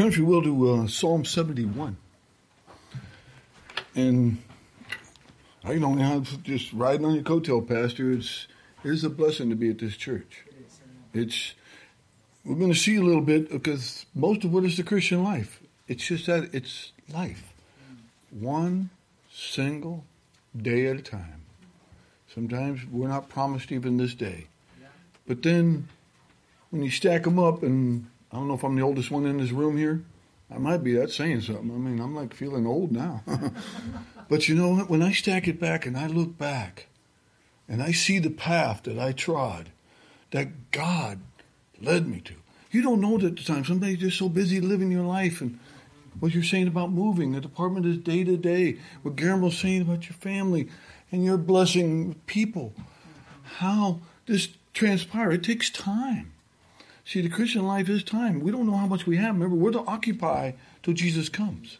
Turn, if you will, to uh, Psalm 71. And I don't know, just riding on your coattail, Pastor. It's, it is a blessing to be at this church. It's we're going to see a little bit because most of what is the Christian life. It's just that it's life, one single day at a time. Sometimes we're not promised even this day, but then when you stack them up, and I don't know if I'm the oldest one in this room here. I might be. That's saying something. I mean, I'm like feeling old now. but you know what? When I stack it back and I look back, and I see the path that I trod, that God led me to. You don't know it at the time. Somebody's just so busy living your life and what you're saying about moving. The department is day to day. What Guillermo's saying about your family and your blessing people. How this transpire. It takes time. See, the Christian life is time. We don't know how much we have. Remember, we're to occupy till Jesus comes.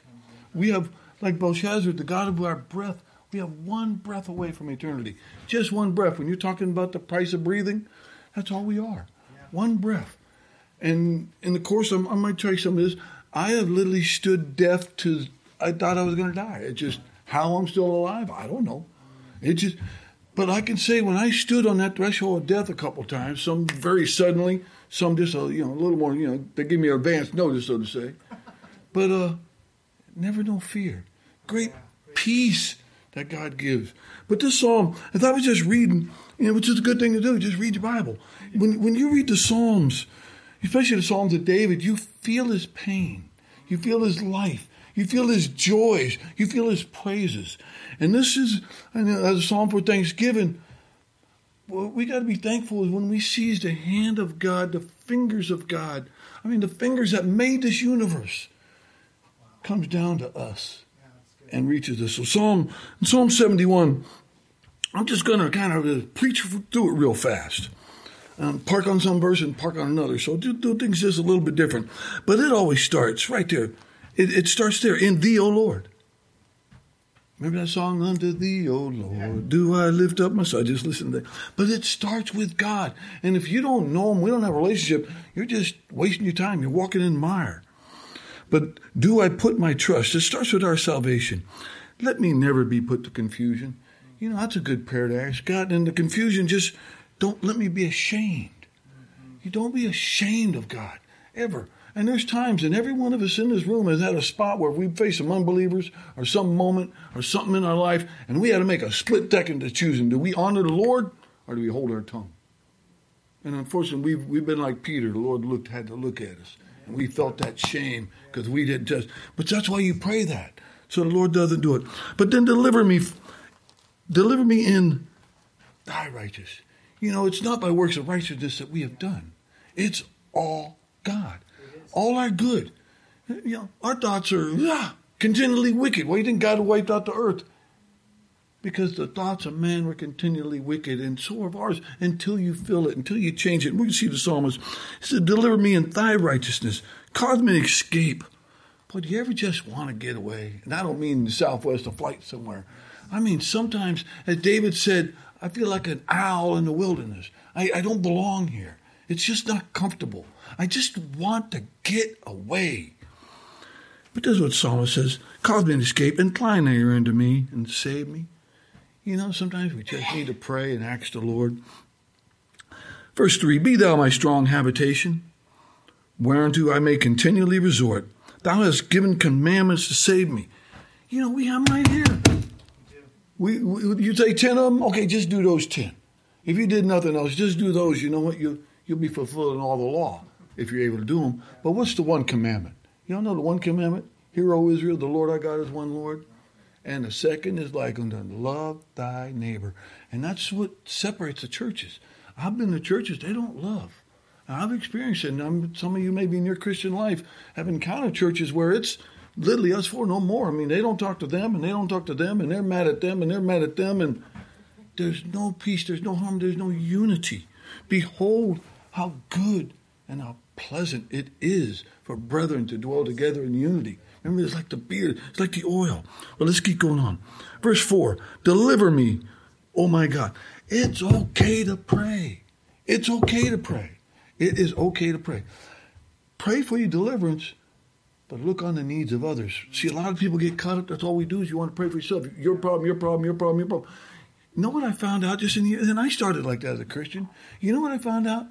We have, like Belshazzar, the God of our breath, we have one breath away from eternity. Just one breath. When you're talking about the price of breathing, that's all we are. One breath. And in the course, of, I might tell you some of this. I have literally stood deaf to. I thought I was going to die. It just how I'm still alive. I don't know. It just. But I can say when I stood on that threshold of death a couple times, some very suddenly, some just a you know a little more you know they give me advance notice so to say, but uh, never no fear, great peace that God gives. But this psalm, if I was just reading, you know, which is a good thing to do, just read your Bible. When when you read the Psalms, especially the Psalms of David, you feel his pain, you feel his life, you feel his joys, you feel his praises. And this is and as a psalm for Thanksgiving. What we got to be thankful is when we seize the hand of God, the fingers of God. I mean, the fingers that made this universe comes down to us and reaches us. So Psalm Psalm 71, I'm just going to kind of preach through it real fast. Um, park on some verse and park on another. So do, do things just a little bit different. But it always starts right there. It, it starts there in thee, O Lord. Remember that song, Unto Thee, O Lord, do I lift up my soul? I just listened to that. But it starts with God. And if you don't know Him, we don't have a relationship, you're just wasting your time. You're walking in mire. But do I put my trust? It starts with our salvation. Let me never be put to confusion. You know, that's a good prayer to ask God. And the confusion, just don't let me be ashamed. You don't be ashamed of God, ever. And there's times, and every one of us in this room has had a spot where we face some unbelievers or some moment or something in our life, and we had to make a split second to choosing. Do we honor the Lord or do we hold our tongue? And unfortunately, we've, we've been like Peter. The Lord looked had to look at us. And we felt that shame because we didn't just. But that's why you pray that. So the Lord doesn't do it. But then deliver me, deliver me in thy righteous. You know, it's not by works of righteousness that we have done. It's all God all our good. You know, our thoughts are ah, continually wicked. Why didn't God wipe out the earth? Because the thoughts of man were continually wicked, and so are ours until you feel it, until you change it. We can see the psalmist. He said, Deliver me in thy righteousness, cause me to escape. But do you ever just want to get away? And I don't mean the southwest, a flight somewhere. I mean, sometimes, as David said, I feel like an owl in the wilderness. I, I don't belong here. It's just not comfortable. I just want to get away. But this is what Psalmist says Cause me to escape, incline thy ear unto me, and save me. You know, sometimes we just need to pray and ask the Lord. Verse 3 Be thou my strong habitation, whereunto I may continually resort. Thou hast given commandments to save me. You know, we have them right here. We, we, you say 10 of them? Okay, just do those 10. If you did nothing else, just do those. You know what? You, you'll be fulfilling all the law if you're able to do them. But what's the one commandment? Don't know the one commandment? Hear, O Israel, the Lord our God is one Lord. And the second is like unto love thy neighbor. And that's what separates the churches. I've been to churches, they don't love. And I've experienced it. And I'm, some of you maybe in your Christian life have encountered churches where it's literally us four no more. I mean, they don't talk to them and they don't talk to them and they're mad at them and they're mad at them. And there's no peace, there's no harm, there's no unity. Behold, how good and how pleasant it is for brethren to dwell together in unity. Remember, it's like the beard, it's like the oil. But let's keep going on. Verse 4 Deliver me, oh my God. It's okay to pray. It's okay to pray. It is okay to pray. Pray for your deliverance, but look on the needs of others. See, a lot of people get caught up. That's all we do is you want to pray for yourself. Your problem, your problem, your problem, your problem. You know what I found out just in the, and I started like that as a Christian. You know what I found out?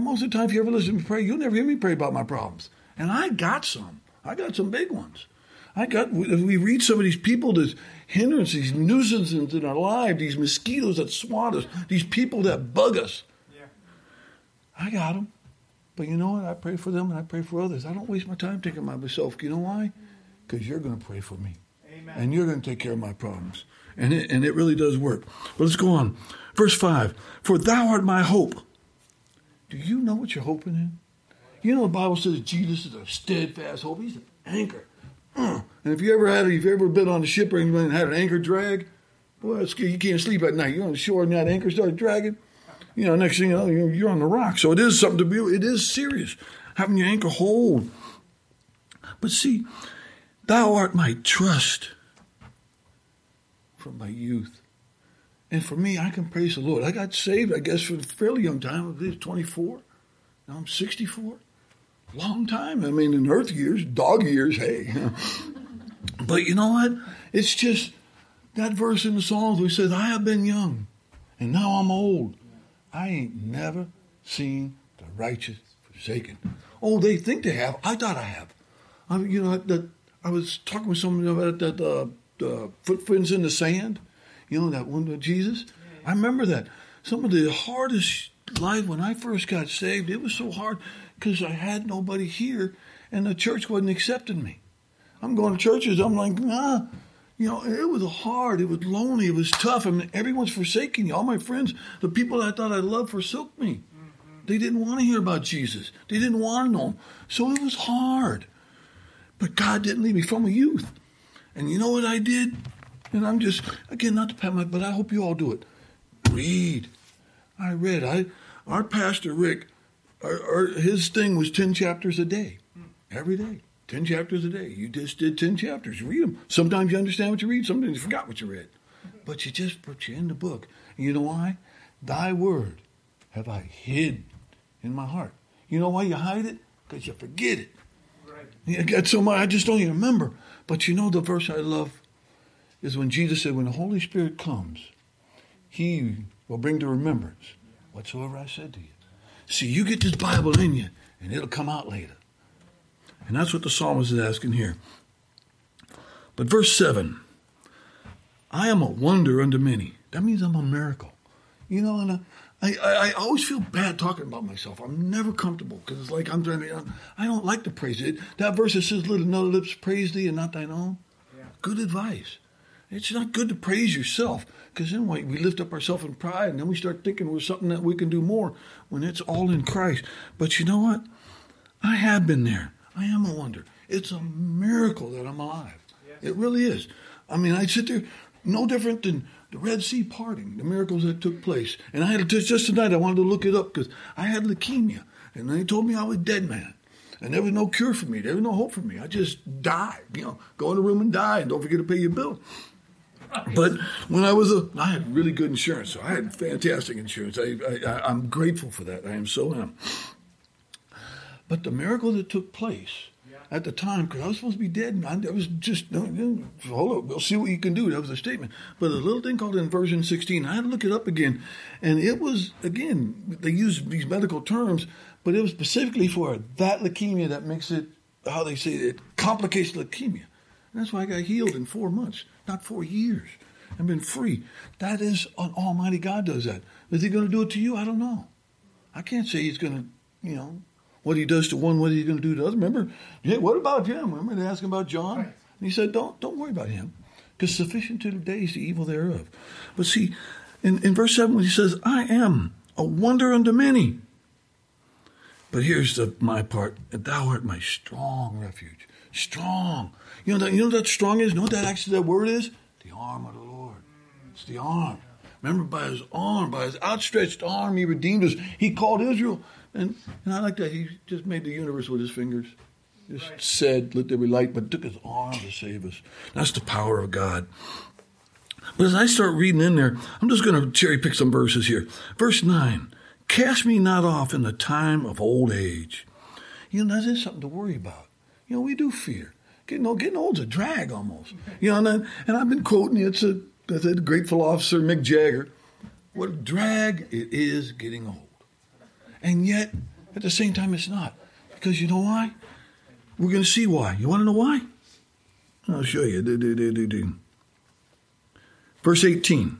Most of the time, if you ever listen to me pray, you'll never hear me pray about my problems. And I got some. I got some big ones. I got, if we read some of these people, these hindrances, these nuisances in our life, these mosquitoes that swat us, these people that bug us. Yeah. I got them. But you know what? I pray for them and I pray for others. I don't waste my time thinking about myself. You know why? Because you're going to pray for me. Amen. And you're going to take care of my problems. And it, and it really does work. But let's go on. Verse 5 For thou art my hope. Do you know what you're hoping in? You know the Bible says Jesus is a steadfast hope. He's an anchor. Mm. And if you ever had, if you've ever been on a ship or anything and had an anchor drag, boy, you can't sleep at night. You're on the shore and that anchor starts dragging. You know, next thing you know, you're on the rock. So it is something to be. It is serious having your anchor hold. But see, thou art my trust from my youth. And for me, I can praise the Lord. I got saved, I guess, for a fairly young time. I was 24. Now I'm 64 long time. I mean, in earth years, dog years, hey. but you know what? It's just that verse in the Psalms where says, I have been young and now I'm old. I ain't never seen the righteous forsaken. Oh, they think they have. I thought I have. I mean, you know, that I was talking with someone about that uh, footprints in the sand. You know that one with Jesus. I remember that. Some of the hardest life when I first got saved, it was so hard because I had nobody here and the church wasn't accepting me. I'm going to churches, I'm like, ah, you know, it was hard, it was lonely, it was tough. I mean, everyone's forsaking you. All my friends, the people I thought I loved, forsook me. Mm-hmm. They didn't want to hear about Jesus. They didn't want to know him. So it was hard. But God didn't leave me from a youth. And you know what I did? And I'm just, again, not to pat my, but I hope you all do it. Read. I read. I, our pastor, Rick, our, our, his thing was 10 chapters a day, every day. 10 chapters a day. You just did 10 chapters. You Read them. Sometimes you understand what you read, sometimes you forgot what you read. But you just put you in the book. And you know why? Thy word have I hid in my heart. You know why you hide it? Because you forget it. Right. You got so much, I just don't even remember. But you know the verse I love is when Jesus said, When the Holy Spirit comes, he will bring to remembrance whatsoever I said to you. See, you get this Bible in you, and it'll come out later. And that's what the psalmist is asking here. But verse 7 I am a wonder unto many. That means I'm a miracle. You know, and I, I, I always feel bad talking about myself. I'm never comfortable because it's like I'm trying to, I don't like to praise it. That verse that says, Let another lips praise thee and not thine own. Yeah. Good advice. It's not good to praise yourself because then we, we lift up ourselves in pride and then we start thinking we're something that we can do more when it's all in Christ. But you know what? I have been there. I am a wonder. It's a miracle that I'm alive. Yes. It really is. I mean, I sit there, no different than the Red Sea parting, the miracles that took place. And I had to, just tonight, I wanted to look it up because I had leukemia. And they told me I was a dead man. And there was no cure for me. There was no hope for me. I just died. You know, go in the room and die and don't forget to pay your bill. But when I was a, I had really good insurance. So I had fantastic insurance. I, I, I'm grateful for that. I am so am. But the miracle that took place at the time, because I was supposed to be dead, and I, was just, hold up, we'll see what you can do. That was a statement. But a little thing called inversion 16, I had to look it up again. And it was, again, they use these medical terms, but it was specifically for that leukemia that makes it, how they say it, it complicates leukemia. That's why I got healed in four months not four years, I've been free. That is an Almighty God does that. Is He going to do it to you? I don't know. I can't say He's going to, you know, what He does to one, what He's going to do to others. Remember, yeah, what about him? Remember they asked him about John, and He said, "Don't don't worry about him, because sufficient to the days the evil thereof." But see, in, in verse seven, when He says, "I am a wonder unto many." But here's the my part: "Thou art my strong refuge." Strong. You know that you know that strong is? You know what that actually that word is? The arm of the Lord. It's the arm. Remember, by his arm, by his outstretched arm, he redeemed us. He called Israel. And, and I like that. He just made the universe with his fingers. Just right. said, let there be light, but took his arm to save us. That's the power of God. But as I start reading in there, I'm just going to cherry pick some verses here. Verse 9 Cast me not off in the time of old age. You know, that is something to worry about. You know, we do fear. Getting old, getting old's a drag almost. You know, and, I, and I've been quoting it's a, that's a grateful officer, Mick Jagger. What a drag it is getting old. And yet, at the same time, it's not. Because you know why? We're going to see why. You want to know why? I'll show you. Do, do, do, do, do. Verse 18.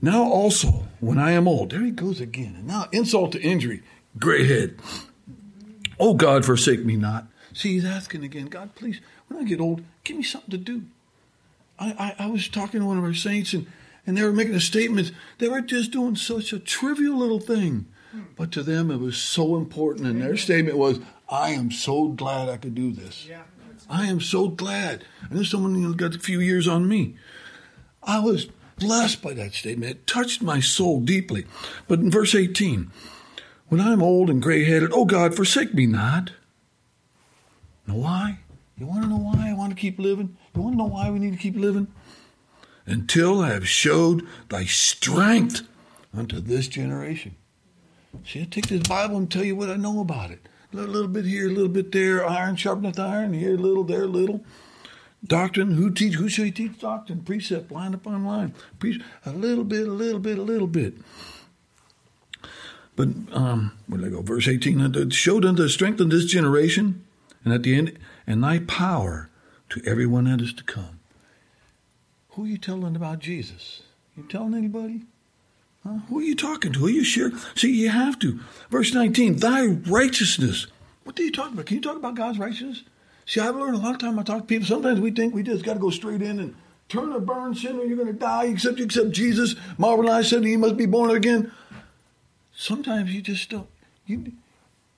Now also, when I am old, there he goes again. And now, insult to injury, gray head. Oh God, forsake me not. See, he's asking again, God, please, when I get old, give me something to do. I, I, I was talking to one of our saints, and, and they were making a statement. They were just doing such a trivial little thing. Hmm. But to them, it was so important. And their statement was, I am so glad I could do this. I am so glad. And there's someone who got a few years on me. I was blessed by that statement. It touched my soul deeply. But in verse 18, when I'm old and gray headed, oh God, forsake me not. Why? You want to know why I want to keep living? You want to know why we need to keep living? Until I have showed thy strength unto this generation. See, I take this Bible and tell you what I know about it. A little, bit here, a little bit there. Iron sharpeneth iron. Here, little, there, little. Doctrine. Who teach? Who shall he teach doctrine? Precept, line upon line. Pre- a little bit, a little bit, a little bit. But um, where did I go? Verse eighteen. Showed unto strength in this generation, and at the end, and thy power to everyone that is to come. Who are you telling about Jesus? You telling anybody? Huh? Who are you talking to? Who are you sharing? See, you have to. Verse 19, thy righteousness. What are you talking about? Can you talk about God's righteousness? See, I've learned a lot of time I talk to people. Sometimes we think we just got to go straight in and turn or burn sin or you're going to die except you accept Jesus. Marvel I said he must be born again. Sometimes you just don't. You,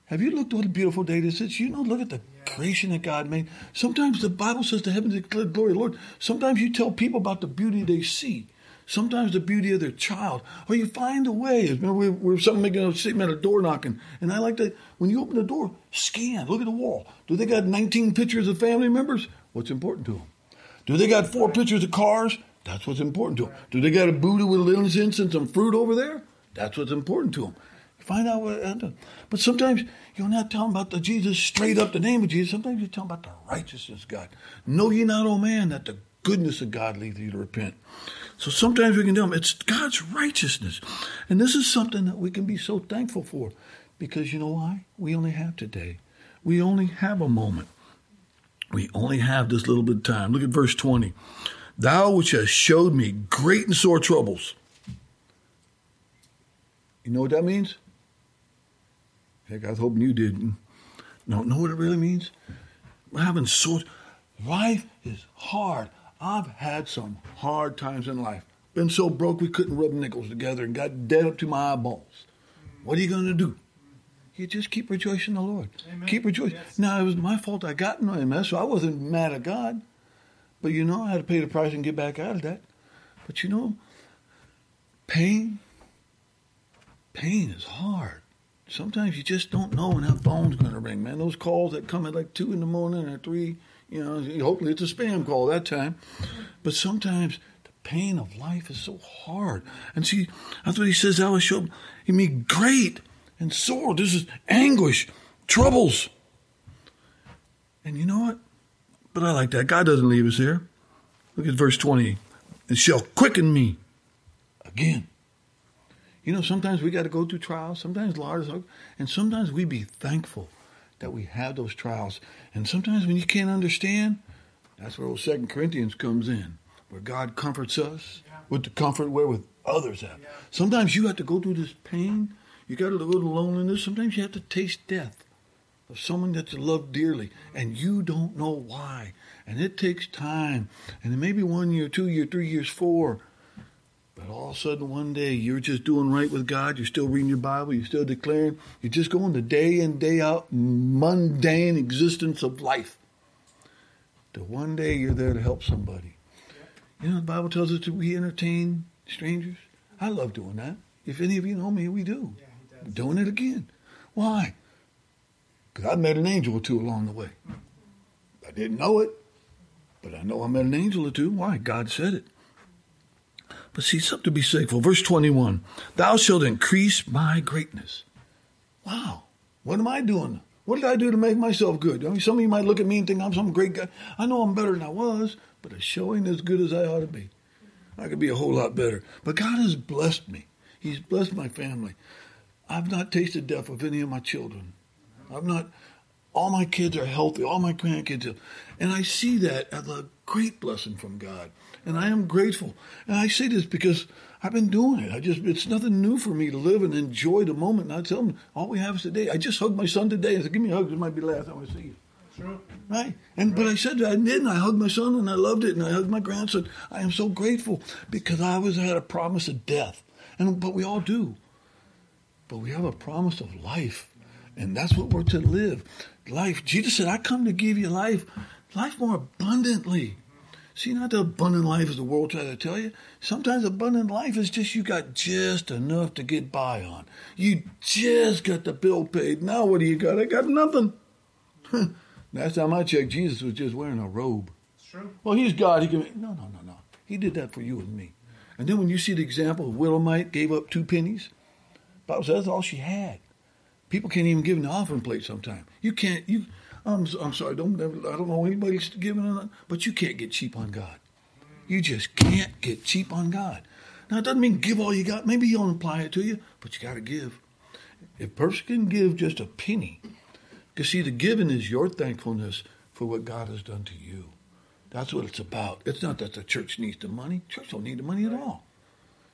have you looked at what a beautiful day this is? You know, look at the creation that God made. Sometimes the Bible says the heavens declare glory of the Lord. Sometimes you tell people about the beauty they see sometimes the beauty of their child, or you find a way. Remember, we were something making a statement at a door knocking, and I like to when you open the door, scan, look at the wall. Do they got 19 pictures of family members? What's important to them? Do they got four pictures of cars? That's what's important to them. Do they got a Buddha with incense and some fruit over there? That's what's important to them. Find out what. But sometimes you're not telling about the Jesus straight up the name of Jesus. Sometimes you're telling about the righteousness of God. Know ye not, O man, that the goodness of God leads you to repent. So sometimes we can tell them it's God's righteousness. And this is something that we can be so thankful for because you know why? We only have today. We only have a moment. We only have this little bit of time. Look at verse 20. Thou which hast showed me great and sore troubles. You know what that means? Heck, I was hoping you didn't. No, know what it really means? Having so Life is hard. I've had some hard times in life. Been so broke we couldn't rub nickels together and got dead up to my eyeballs. What are you going to do? You just keep rejoicing in the Lord. Amen. Keep rejoicing. Yes. Now, it was my fault I got in my mess, so I wasn't mad at God. But you know, I had to pay the price and get back out of that. But you know, pain, pain is hard. Sometimes you just don't know when that phone's going to ring, man. Those calls that come at like 2 in the morning or 3, you know, hopefully it's a spam call that time. But sometimes the pain of life is so hard. And see, that's what he says, I will show he mean great and sore. This is anguish, troubles. And you know what? But I like that. God doesn't leave us here. Look at verse 20. It shall quicken me again. You know, sometimes we got to go through trials. Sometimes Lord, and sometimes we be thankful that we have those trials. And sometimes when you can't understand, that's where Second Corinthians comes in, where God comforts us yeah. with the comfort wherewith others have. Yeah. Sometimes you have to go through this pain. You got to go through loneliness. Sometimes you have to taste death of someone that you love dearly, and you don't know why. And it takes time. And it may be one year, two year, three years, four. But all of a sudden, one day, you're just doing right with God. You're still reading your Bible. You're still declaring. You're just going the day in, day out, mundane existence of life. To one day, you're there to help somebody. You know, the Bible tells us that we entertain strangers. I love doing that. If any of you know me, we do. Yeah, doing it again. Why? Because I met an angel or two along the way. I didn't know it, but I know I met an angel or two. Why? God said it. But see, something to be thankful. Verse 21 Thou shalt increase my greatness. Wow. What am I doing? What did I do to make myself good? I mean, some of you might look at me and think I'm some great guy. I know I'm better than I was, but it's showing as good as I ought to be. I could be a whole lot better. But God has blessed me. He's blessed my family. I've not tasted death with any of my children. I've not. All my kids are healthy. All my grandkids, are, and I see that as a great blessing from God, and I am grateful. And I say this because I've been doing it. I just it's nothing new for me to live and enjoy the moment. And I tell them all we have is today. I just hugged my son today. I said, "Give me a hug. This might be the last time I see you." Sure. Right? And right. but I said I did, and I hugged my son, and I loved it, and I hugged my grandson. I am so grateful because I always had a promise of death, and but we all do. But we have a promise of life, and that's what we're to live. Life. Jesus said, "I come to give you life, life more abundantly." See, not the abundant life as the world tries to tell you. Sometimes abundant life is just you got just enough to get by on. You just got the bill paid. Now what do you got? I got nothing. Last time I checked, Jesus was just wearing a robe. It's true. Well, he's God. He can. No, no, no, no. He did that for you and me. And then when you see the example of widow's mite gave up two pennies, Bible says that's all she had. People can't even give an offering plate sometimes. You can't. You. I'm. I'm sorry. Don't. I don't know anybody's giving it, but you can't get cheap on God. You just can't get cheap on God. Now it doesn't mean give all you got. Maybe He'll apply it to you, but you got to give. If a person can give just a penny, because, see, the giving is your thankfulness for what God has done to you. That's what it's about. It's not that the church needs the money. Church don't need the money at all.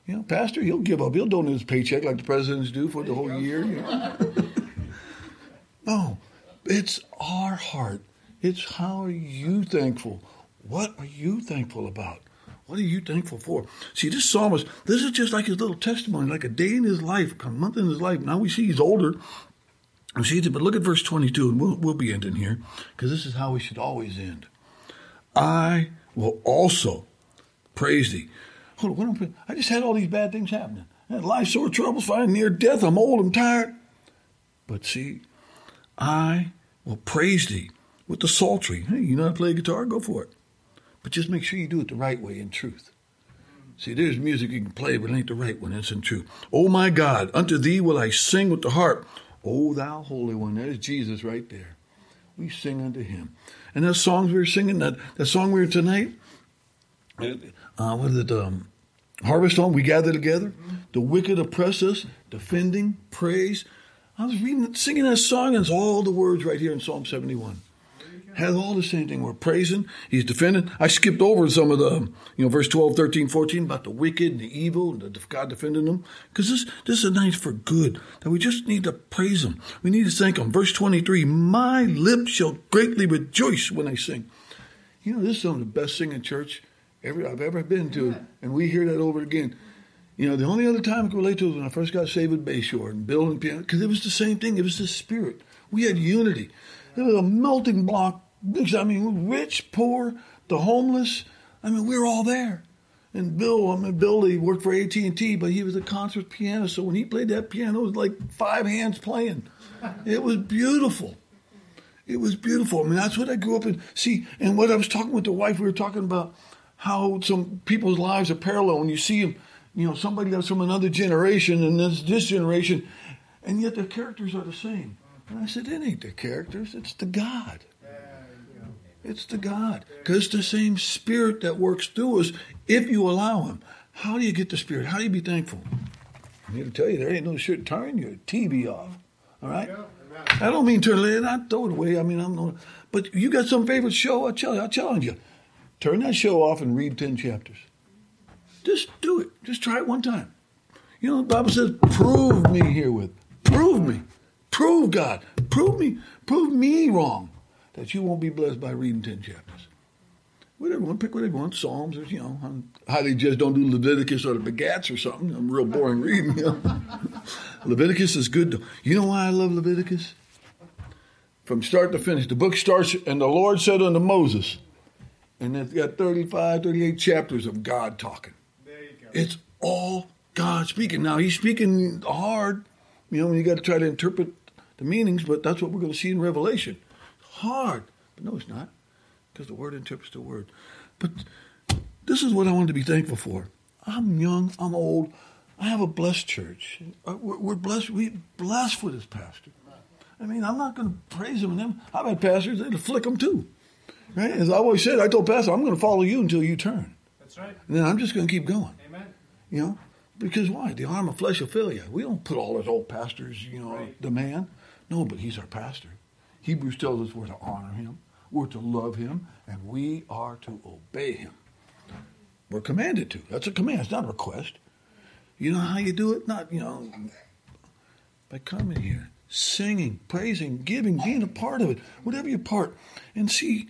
You know, pastor, he'll give up. He'll donate his paycheck like the presidents do for the whole year. You know? no, it's our heart. It's how are you thankful? What are you thankful about? What are you thankful for? See, this psalmist, this is just like his little testimony, like a day in his life, a month in his life. Now we see he's older, We See, but look at verse 22, and we'll, we'll be ending here, because this is how we should always end. I will also praise thee. Hold on, I just had all these bad things happening. I had life sore troubles, finding near death. I'm old, I'm tired. But see, I will praise thee with the psaltery. Hey, you know how to play guitar? Go for it. But just make sure you do it the right way in truth. See, there's music you can play, but it ain't the right one. It's in truth. Oh my God, unto thee will I sing with the harp. O thou Holy One. There's Jesus right there. We sing unto him. And those songs we were singing, that, that song we were tonight, uh, what is it, um, Harvest Home, we gather together. The wicked oppress us, defending, praise. I was reading, singing that song, and it's all the words right here in Psalm 71 has all the same thing. We're praising, he's defending. I skipped over some of the, you know, verse 12, 13, 14 about the wicked and the evil and God defending them. Because this, this is a night for good that we just need to praise him. We need to thank him. Verse 23, my lips shall greatly rejoice when I sing. You know, this is some of the best singing church ever I've ever been to. And we hear that over again. You know, the only other time I can relate to was when I first got saved at Bayshore and Bill and piano, because it was the same thing. It was the spirit. We had unity. It was a melting block. I mean, rich, poor, the homeless. I mean, we were all there. And Bill, I mean, Bill, he worked for AT and T, but he was a concert pianist. So when he played that piano, it was like five hands playing. It was beautiful. It was beautiful. I mean, that's what I grew up in. See, and what I was talking with the wife, we were talking about how some people's lives are parallel, and you see them, you know, somebody that's from another generation and this this generation, and yet their characters are the same. And I said, it ain't the characters, it's the God. It's the God. Because it's the same Spirit that works through us if you allow Him. How do you get the Spirit? How do you be thankful? I'm here to tell you, there ain't no shit. Turn your TV off. All right? I don't mean turn it, I throw it away. I mean, I'm not. But you got some favorite show? I tell you, I challenge you. Turn that show off and read 10 chapters. Just do it. Just try it one time. You know, the Bible says, prove me herewith. Prove me. Prove God. Prove me. Prove me wrong that you won't be blessed by reading 10 chapters. Whatever, one, pick whatever want, Psalms, or, you know, how they just don't do Leviticus or the Begats or something. I'm real boring reading, you know. Leviticus is good. Though. You know why I love Leviticus? From start to finish. The book starts, and the Lord said unto Moses, and it's got 35, 38 chapters of God talking. It's all God speaking. Now, he's speaking hard, you know, you got to try to interpret the meanings, but that's what we're going to see in Revelation. Hard, but no, it's not, because the word interprets the word. But this is what I want to be thankful for. I'm young, I'm old, I have a blessed church. Uh, we're blessed, we blessed for this pastor. I mean, I'm not going to praise him and them. I've had pastors that'll flick them too. Right? As I always said, I told pastor, I'm going to follow you until you turn. That's right. And then I'm just going to keep going. You know, because why? The arm of flesh will fail you. We don't put all those old pastors, you know, Right. the man. No, but he's our pastor. Hebrews tells us we're to honor him, we're to love him, and we are to obey him. We're commanded to. That's a command. It's not a request. You know how you do it? Not, you know, by coming here, singing, praising, giving, being a part of it, whatever your part. And see,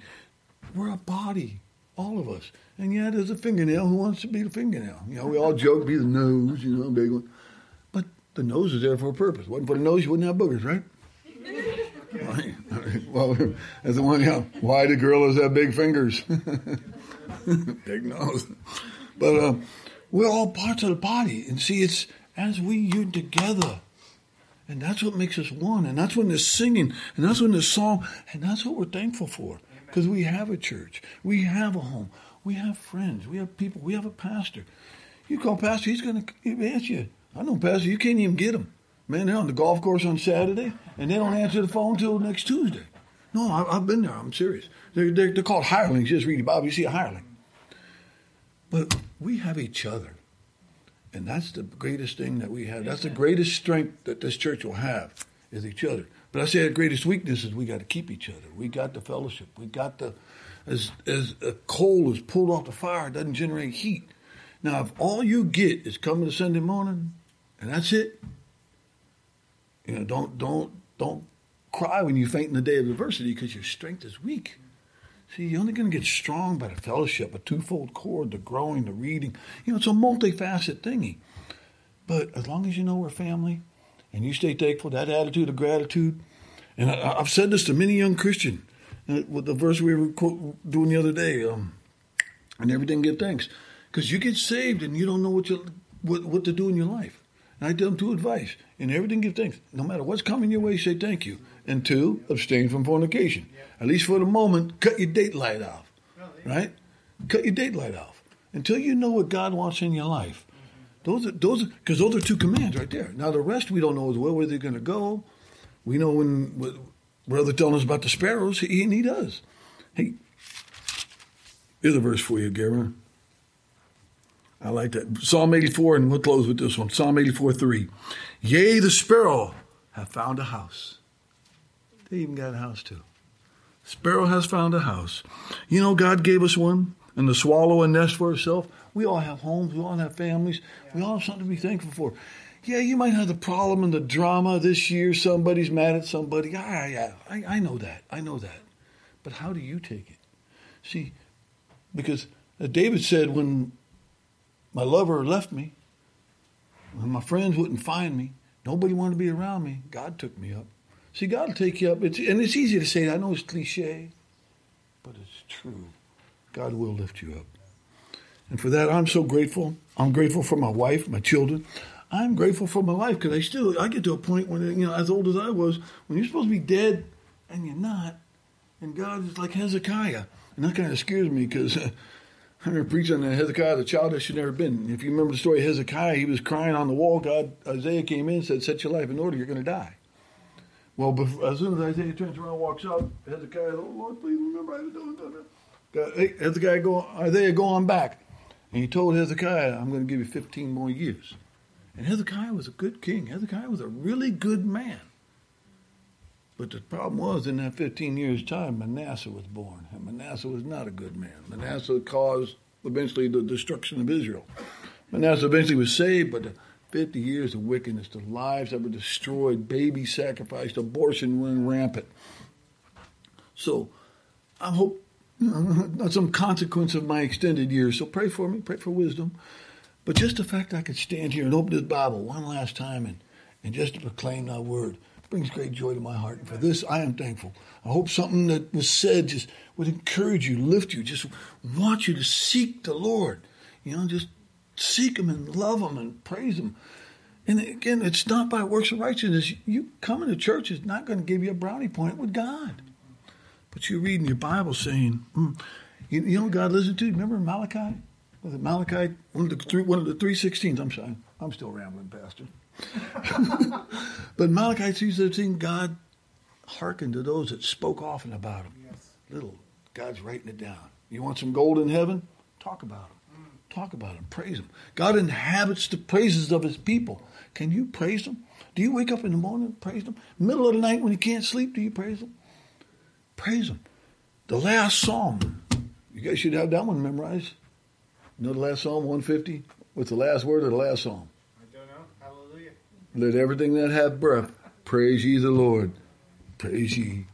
we're a body, all of us. And yeah, there's a fingernail. Who wants to be the fingernail? You know, we all joke, be the nose, you know, big one. But the nose is there for a purpose. Wasn't for the nose, you wouldn't have boogers, right? well, as the one, you know, why do gorillas have big fingers? big nose. But uh, we're all parts of the body. And see, it's as we union together. And that's what makes us one. And that's when there's singing. And that's when there's song. And that's what we're thankful for. Because we have a church. We have a home. We have friends. We have people. We have a pastor. You call pastor, he's going to answer you. I know pastor, you can't even get him. Man, they're on the golf course on Saturday, and they don't answer the phone till next Tuesday. No, I, I've been there. I'm serious. They're, they're, they're called hirelings. Just read the Bible, you see a hireling. But we have each other. And that's the greatest thing that we have. That's the greatest strength that this church will have is each other. But I say our greatest weakness is we got to keep each other. We got the fellowship. We got the as as a coal is pulled off the fire, it doesn't generate heat. Now, if all you get is coming to Sunday morning, and that's it, you know, don't don't don't cry when you faint in the day of adversity because your strength is weak. See, you're only going to get strong by the fellowship, a twofold cord, the growing, the reading. You know, it's a multifaceted thingy. But as long as you know we're family and you stay thankful, that attitude of gratitude, and I, I've said this to many young Christians uh, with the verse we were doing the other day, um, and everything give thanks. Because you get saved and you don't know what, you, what, what to do in your life. And I tell them two advice. In everything, give thanks. No matter what's coming your way, say thank you. And two, abstain from fornication. At least for the moment, cut your date light off. Right? Cut your date light off. Until you know what God wants in your life. Those are those because those are two commands right there. Now the rest we don't know as well where they're going to go. We know when what brother telling us about the sparrows, he, and he does. Hey, here's a verse for you, Gary. I like that. Psalm 84, and we'll close with this one. Psalm 84, 3. Yea, the sparrow have found a house. They even got a house too. Sparrow has found a house. You know, God gave us one, and the swallow a nest for herself. We all have homes, we all have families, we all have something to be thankful for. Yeah, you might have the problem and the drama this year. Somebody's mad at somebody. Yeah, yeah, I, I know that. I know that. But how do you take it? See, because uh, David said, when my lover left me, when my friends wouldn't find me, nobody wanted to be around me, God took me up. See, God will take you up. It's, and it's easy to say, I know it's cliche, but it's true. God will lift you up. And for that, I'm so grateful. I'm grateful for my wife, my children. I'm grateful for my life because I still, I get to a point when, you know, as old as I was, when you're supposed to be dead and you're not, and God is like Hezekiah. And that kind of scares me because I remember preaching on Hezekiah, the child that should never been. If you remember the story of Hezekiah, he was crying on the wall. God, Isaiah came in and said, Set your life in order, you're going to die. Well, before, as soon as Isaiah turns around and walks out, Hezekiah, oh Lord, please remember I did that. God, hey, Hezekiah, go, Isaiah, go on back. And he told Hezekiah, I'm going to give you 15 more years. And Hezekiah was a good king. Hezekiah was a really good man. But the problem was, in that 15 years' time, Manasseh was born. And Manasseh was not a good man. Manasseh caused eventually the destruction of Israel. Manasseh eventually was saved, but the 50 years of wickedness, the lives that were destroyed, babies sacrificed, abortion went rampant. So I hope not some consequence of my extended years. So pray for me, pray for wisdom. But just the fact I could stand here and open this Bible one last time and, and just to proclaim thy word brings great joy to my heart. And for this, I am thankful. I hope something that was said just would encourage you, lift you, just want you to seek the Lord. You know, just seek Him and love Him and praise Him. And again, it's not by works of righteousness. You coming to church is not going to give you a brownie point with God. But you're reading your Bible saying, mm, you, you know what God listened to? Remember Malachi? Was it Malachi? One of the three, one of the three sixteens. I'm sorry, I'm still rambling, Pastor. but Malachi 3:13, God hearkened to those that spoke often about him. Yes. Little, God's writing it down. You want some gold in heaven? Talk about him. Mm. Talk about him. Praise him. God inhabits the praises of his people. Can you praise him? Do you wake up in the morning and praise him? Middle of the night when you can't sleep, do you praise him? Praise him. The last psalm. You guys should have that one memorized. You know the last psalm, 150? What's the last word of the last psalm? I don't know. Hallelujah. Let everything that hath breath praise ye the Lord. Praise ye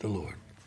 the Lord.